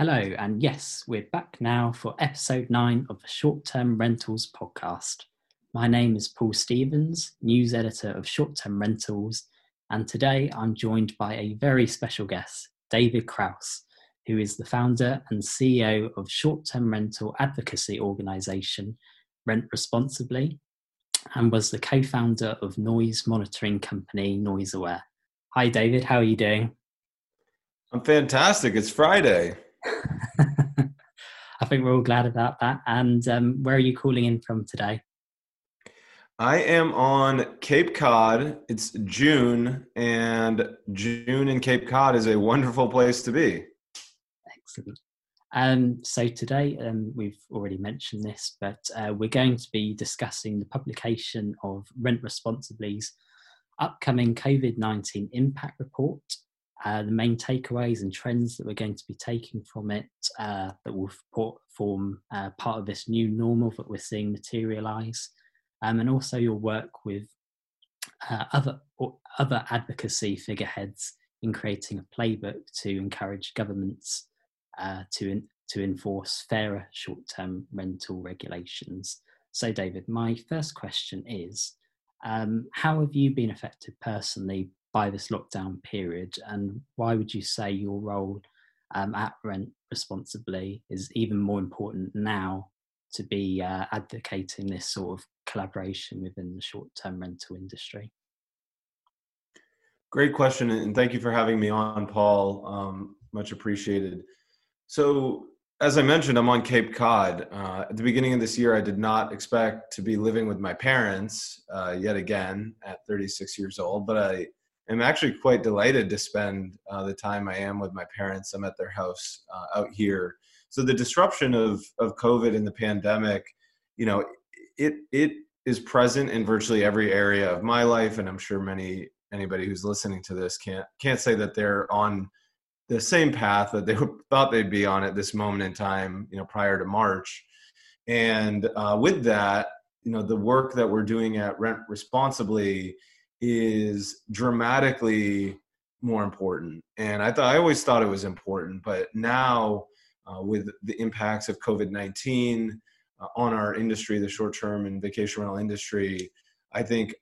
Hello, and yes, we're back now for episode nine of the Short Term Rentals podcast. My name is Paul Stevens, news editor of Short Term Rentals, and today I'm joined by a very special guest, David Krauss, who is the founder and CEO of short term rental advocacy organisation Rent Responsibly and was the co founder of noise monitoring company NoiseAware. Hi, David, how are you doing? I'm fantastic. It's Friday. I think we're all glad about that. And um, where are you calling in from today? I am on Cape Cod. It's June, and June in Cape Cod is a wonderful place to be. Excellent. Um, so today, um, we've already mentioned this, but uh, we're going to be discussing the publication of Rent Responsibly's upcoming COVID 19 impact report uh, the main takeaways and trends that we're going to be taking from it uh, that will form uh, part of this new normal that we're seeing materialize, um, and also your work with uh, other other advocacy figureheads in creating a playbook to encourage governments uh, to to enforce fairer short-term rental regulations. So, David, my first question is. Um, how have you been affected personally by this lockdown period? And why would you say your role um, at rent responsibly is even more important now to be uh, advocating this sort of collaboration within the short-term rental industry? Great question and thank you for having me on paul. Um, much appreciated. So as i mentioned i'm on cape cod. Uh, at the beginning of this year i did not expect to be living with my parents uh, yet again at 36 years old but i am actually quite delighted to spend uh, the time I am with my parents. I'm at their house uh, out here. So the disruption of of COVID and the pandemic, you know, it it is present in virtually every area of my life, and I'm sure many anybody who's listening to this can't can't say that they're on the same path that they thought they'd be on at this moment in time, you know, prior to March. And uh, with that, you know, the work that we're doing at Rent Responsibly is dramatically more important. And I thought I always thought it was important, but now uh, with the impacts of COVID nineteen uh, on our industry, the short term and vacation rental industry, I think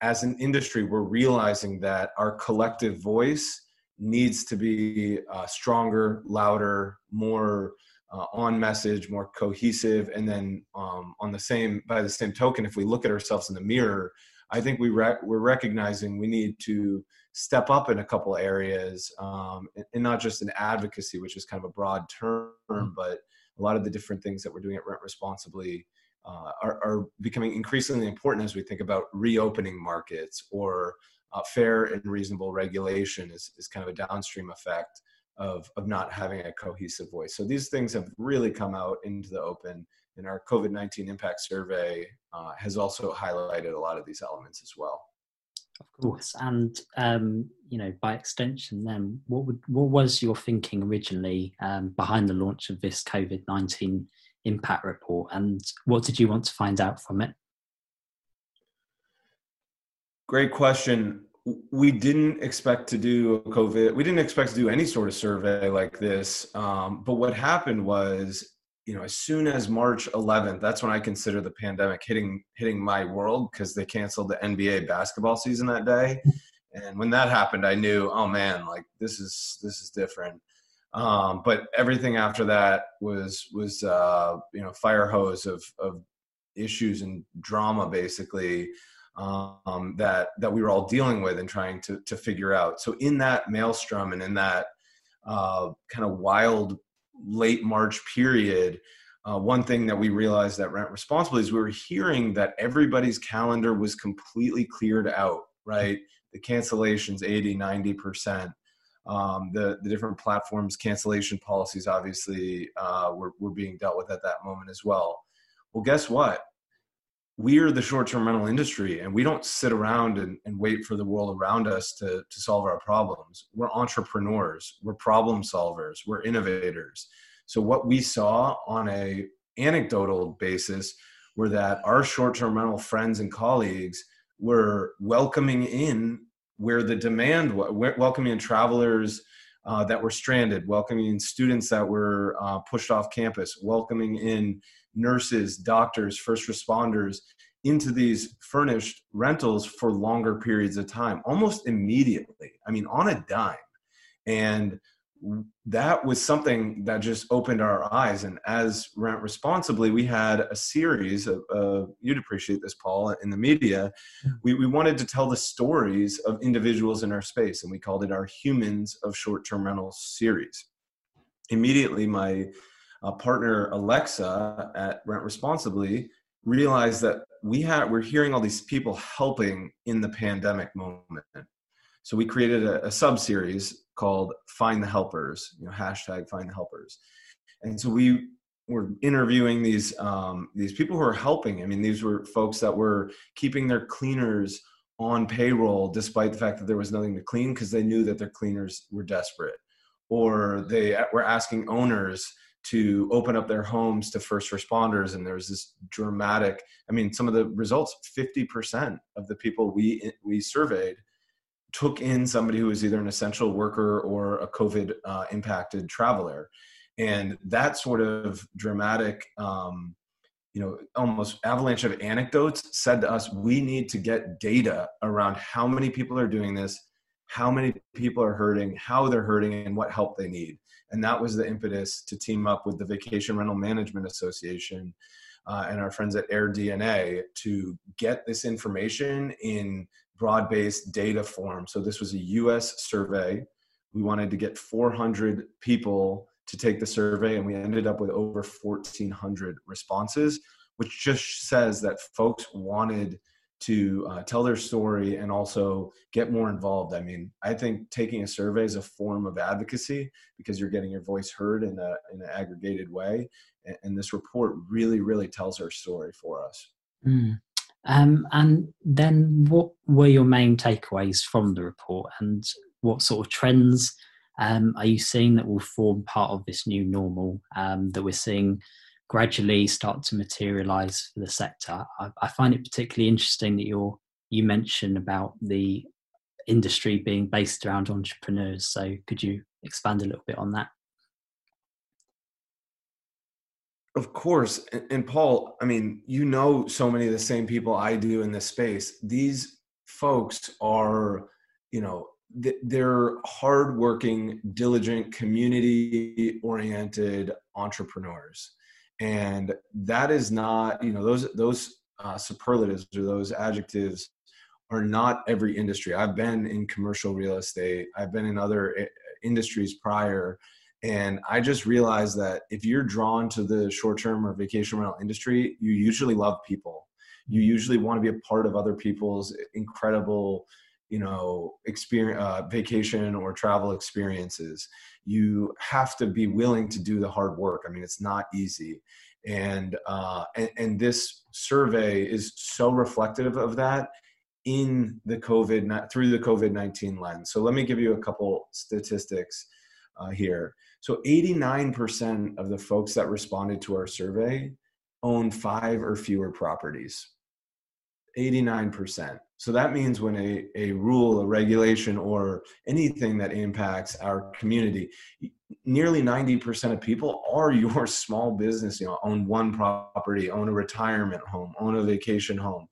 as an industry we're realizing that our collective voice needs to be uh, stronger, louder, more uh, on message, more cohesive, and then um, on the same by the same token, if we look at ourselves in the mirror I think we rec- we're recognizing we need to step up in a couple areas, um, and, and, not just in advocacy, which is kind of a broad term, mm-hmm. but a lot of the different things that we're doing at Rent Responsibly uh, are, are, becoming increasingly important as we think about reopening markets or uh, fair and reasonable regulation is, is kind of a downstream effect of, of not having a cohesive voice. So these things have really come out into the open and our COVID 19 impact survey uh, has also highlighted a lot of these elements as well. Of course, and um, you know, by extension, then what would what was your thinking originally um, behind the launch of this COVID nineteen impact report, and what did you want to find out from it? Great question. We didn't expect to do a COVID. We didn't expect to do any sort of survey like this. Um, but what happened was you know as soon as march 11th that's when i consider the pandemic hitting hitting my world because they canceled the nba basketball season that day. And when that happened i knew oh man like this is this is different. Um, but everything after that was was uh, you know fire hose of of issues and drama basically um, that that we were all dealing with and trying to to figure out. So in that maelstrom and in that uh, kind of wild late March period, uh, one thing that we realized that Rent Responsibly is we were hearing that everybody's calendar was completely cleared out, right? The cancellations 80, 90%. Um, the, the different platforms cancellation policies obviously uh, were, were being dealt with at that moment as well. Well, guess what? We are the short-term rental industry and we don't sit around and, and, wait for the world around us to, to solve our problems. We're entrepreneurs. We're problem solvers. We're innovators. So what we saw on a anecdotal basis were that our short-term rental friends and colleagues were welcoming in where the demand welcoming in travelers uh, that were stranded, welcoming in students that were uh, pushed off campus, welcoming in nurses, doctors, first responders into these furnished rentals for longer periods of time, almost immediately. I mean, on a dime. And that was something that just opened our eyes. And as Rent Responsibly, we had a series of, uh, you'd appreciate this, Paul, in the media. We, we wanted to tell the stories of individuals in our space, and we called it our Humans of Short Term Rentals series. Immediately, my uh, partner Alexa at Rent Responsibly realized that we had we're hearing all these people helping in the pandemic moment. So we created a, a sub series called Find the Helpers, you know, hashtag Find the Helpers. And so we were interviewing these um, these people who are helping. I mean, these were folks that were keeping their cleaners on payroll despite the fact that there was nothing to clean because they knew that their cleaners were desperate, or they were asking owners to open up their homes to first responders and there was this dramatic i mean some of the results 50% of the people we we surveyed took in somebody who was either an essential worker or a COVID uh, impacted traveler. And that sort of dramatic, um, you know, almost avalanche of anecdotes said to us, we need to get data around how many people are doing this, how many people are hurting, how they're hurting, and what help they need. And that was the impetus to team up with the Vacation Rental Management Association uh, and our friends at AirDNA to get this information in broad-based data form. So this was a U.S. survey. We wanted to get 400 people to take the survey, and we ended up with over 1,400 responses, which just says that folks wanted to uh, tell their story and also get more involved. I mean, I think taking a survey is a form of advocacy because you're getting your voice heard in a in an aggregated way, and, and this report really, really tells our story for us. Mm. Um, and then, what were your main takeaways from the report, and what sort of trends um, are you seeing that will form part of this new normal um, that we're seeing gradually start to materialize for the sector? I, I find it particularly interesting that you you mentioned about the industry being based around entrepreneurs. So, could you expand a little bit on that? Of course. And, and, Paul, I mean, you know so many of the same people I do in this space. These folks are, you know, they're hardworking, diligent, community oriented entrepreneurs. And that is not, you know, those, those uh, superlatives or those adjectives are not every industry. I've been in commercial real estate, I've been in other eh, industries prior and I just realized that if you're drawn to the short term or vacation rental industry, you usually love people. You usually want to be a part of other people's incredible, you know, experience, uh, vacation or travel experiences. You have to be willing to do the hard work. I mean, it's not easy. And, uh, and, and this survey is so reflective of that in the COVID, through the COVID 19 lens. So let me give you a couple statistics uh, here. So 89% of the folks that responded to our survey own five or fewer properties. 89%. So that means when a, a rule, a regulation, or anything that impacts our community, nearly 90% of people are your small business, you know, own one property, own a retirement home, own a vacation home,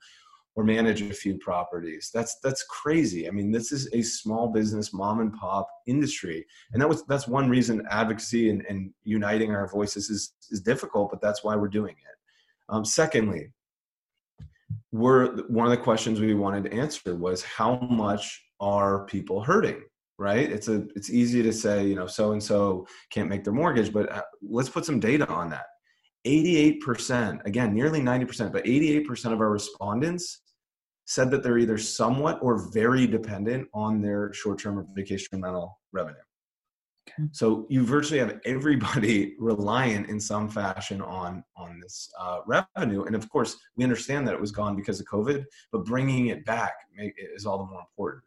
or manage a few properties. That's that's crazy. I mean, this is a small business mom and pop industry, and that was that's one reason advocacy and, and uniting our voices is is difficult, but that's why we're doing it. Um, secondly, we're one of the questions we wanted to answer was how much are people hurting right it's a it's easy to say you know so and so can't make their mortgage but uh, let's put some data on that 88% again nearly 90% but 88% of our respondents said that they're either somewhat or very dependent on their short-term or vacation rental revenue. Okay. So you virtually have everybody reliant in some fashion on on this uh, revenue, and of course we understand that it was gone because of COVID, but bringing it back is all the more important.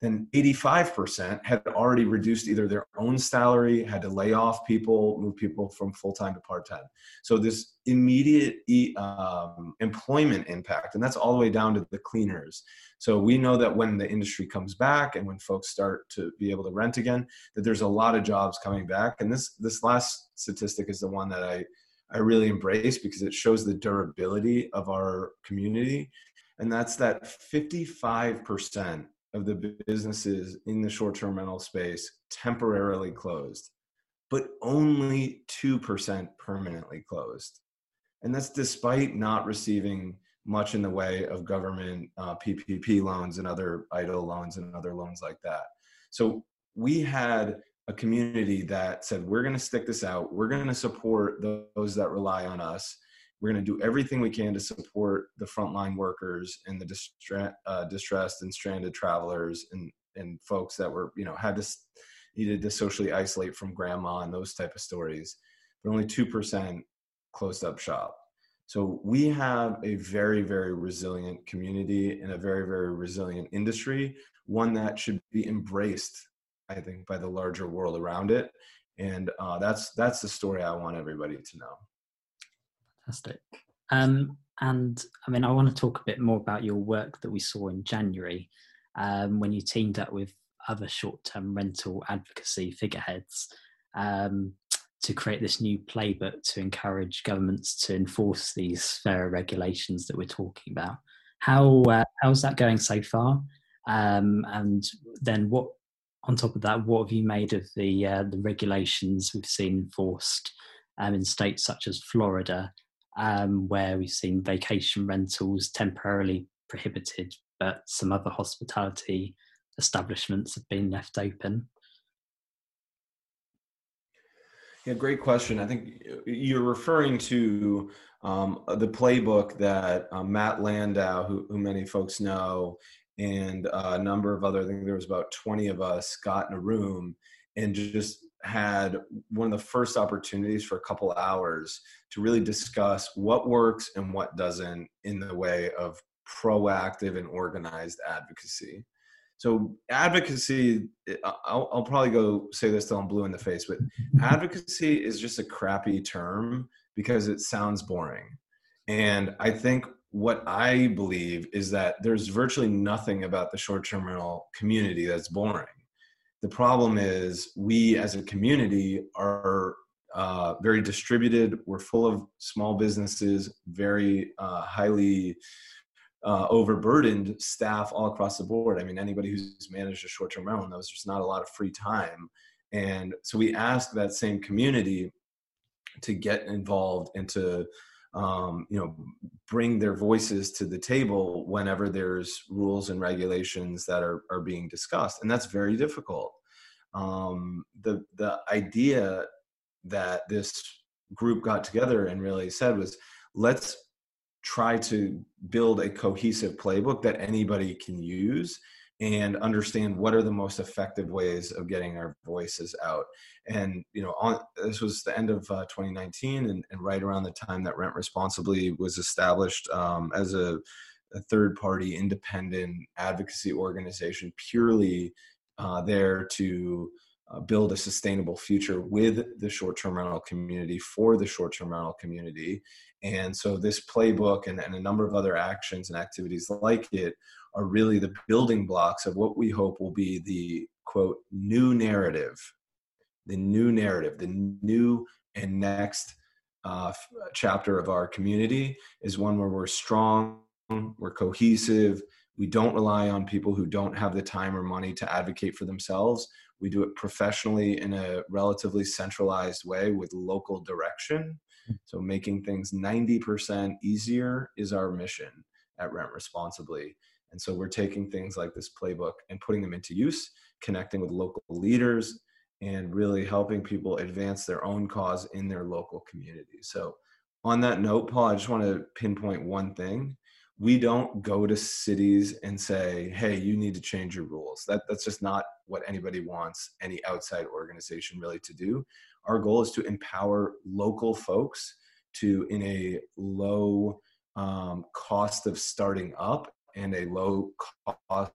Then 85% had already reduced either their own salary, had to lay off people, move people from full time to part time. So, this immediate um, employment impact, and that's all the way down to the cleaners. So, we know that when the industry comes back and when folks start to be able to rent again, that there's a lot of jobs coming back. And this, this last statistic is the one that I, I really embrace because it shows the durability of our community. And that's that 55% of the businesses in the short term rental space temporarily closed, but only 2% permanently closed. And that's despite not receiving much in the way of government uh, PPP loans and other EIDL loans and other loans like that. So we had a community that said, we're going to stick this out. We're going to support those that rely on us. We're going to do everything we can to support the frontline workers and the distra- uh, distressed and stranded travelers and and folks that were you know had to needed to socially isolate from grandma and those type of stories. But only two percent closed up shop. So we have a very very resilient community and a very very resilient industry, one that should be embraced, I think, by the larger world around it. And uh, that's that's the story I want everybody to know. Fantastic. Um, and I mean, I want to talk a bit more about your work that we saw in January um, when you teamed up with other short term rental advocacy figureheads um, to create this new playbook to encourage governments to enforce these fairer regulations that we're talking about. How uh, how's that going so far? Um, and then what on top of that, what have you made of the uh, the regulations we've seen enforced um, in states such as Florida um, where we've seen vacation rentals temporarily prohibited, but some other hospitality establishments have been left open. Yeah, great question. I think you're referring to um, the playbook that uh, Matt Landau, who, who, many folks know, and uh, a number of other, I think there was about 20 of us, got in a room and just had one of the first opportunities for a couple hours to really discuss what works and what doesn't in the way of proactive and organized advocacy. So advocacy, I'll, I'll, probably go say this till I'm blue in the face, but advocacy is just a crappy term because it sounds boring. And I think what I believe is that there's virtually nothing about the short-term rental community that's boring the problem is we as a community are uh, very distributed. We're full of small businesses, very uh, highly uh, overburdened staff all across the board. I mean, anybody who's managed a short-term rental knows there's not a lot of free time, and so we ask that same community to get involved and to um, you know bring their voices to the table whenever there's rules and regulations that are, are being discussed and that's very difficult. Um, the the idea that this group got together and really said was let's try to build a cohesive playbook that anybody can use and understand what are the most effective ways of getting our voices out. And you know, on, this was the end of uh, 2019, and, and, right around the time that Rent Responsibly was established um, as a, a third-party independent advocacy organization, purely uh, there to uh, build a sustainable future with the short-term rental community for the short-term rental community. And so this playbook and, and a number of other actions and activities like it are really the building blocks of what we hope will be the quote new narrative the new narrative the new and next uh, chapter of our community is one where we're strong we're cohesive we don't rely on people who don't have the time or money to advocate for themselves. We do it professionally in a relatively centralized way with local direction. So making things 90% easier is our mission at rent responsibly and so we're taking things like this playbook and putting them into use, connecting with local leaders, and really helping people advance their own cause in their local community. So, on that note, Paul, I just want to pinpoint one thing. We don't go to cities and say, hey, you need to change your rules. That, that's just not what anybody wants any outside organization really to do. Our goal is to empower local folks to, in a low um, cost of starting up and a low cost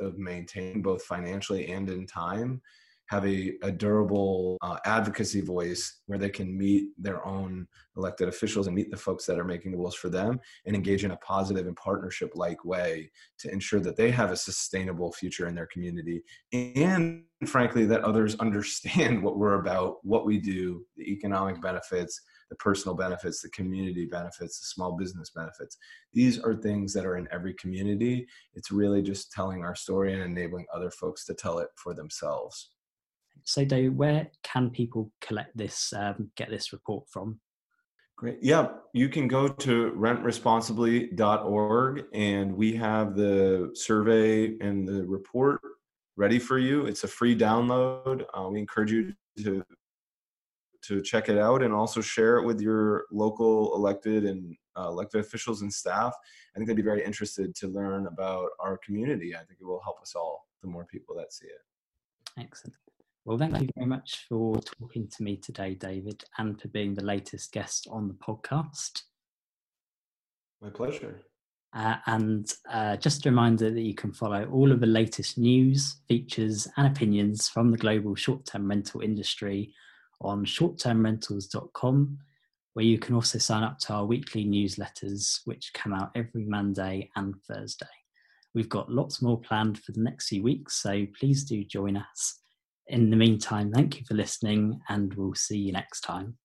of maintaining both financially and in time have a, a durable uh, advocacy voice where they can meet their own elected officials and meet the folks that are making the rules for them and engage in a positive and partnership like way to ensure that they have a sustainable future in their community and frankly that others understand what we're about what we do the economic benefits the personal benefits the community benefits the small business benefits these are things that are in every community it's really just telling our story and enabling other folks to tell it for themselves so, Dave, where can people collect this, um, get this report from? Great. Yeah, you can go to rentresponsibly.org and we have the survey and the report ready for you. It's a free download. Uh, we encourage you to to check it out and also share it with your local elected and uh, elected officials and staff. I think they'd be very interested to learn about our community. I think it will help us all, the more people that see it. Excellent. Well, thank you very much for talking to me today, David, and for being the latest guest on the podcast. My pleasure. Uh, and uh, just a reminder that you can follow all of the latest news, features, and opinions from the global short term rental industry on shorttermrentals.com, where you can also sign up to our weekly newsletters, which come out every Monday and Thursday. We've got lots more planned for the next few weeks, so please do join us in the meantime, thank you for listening, and we'll see you next time.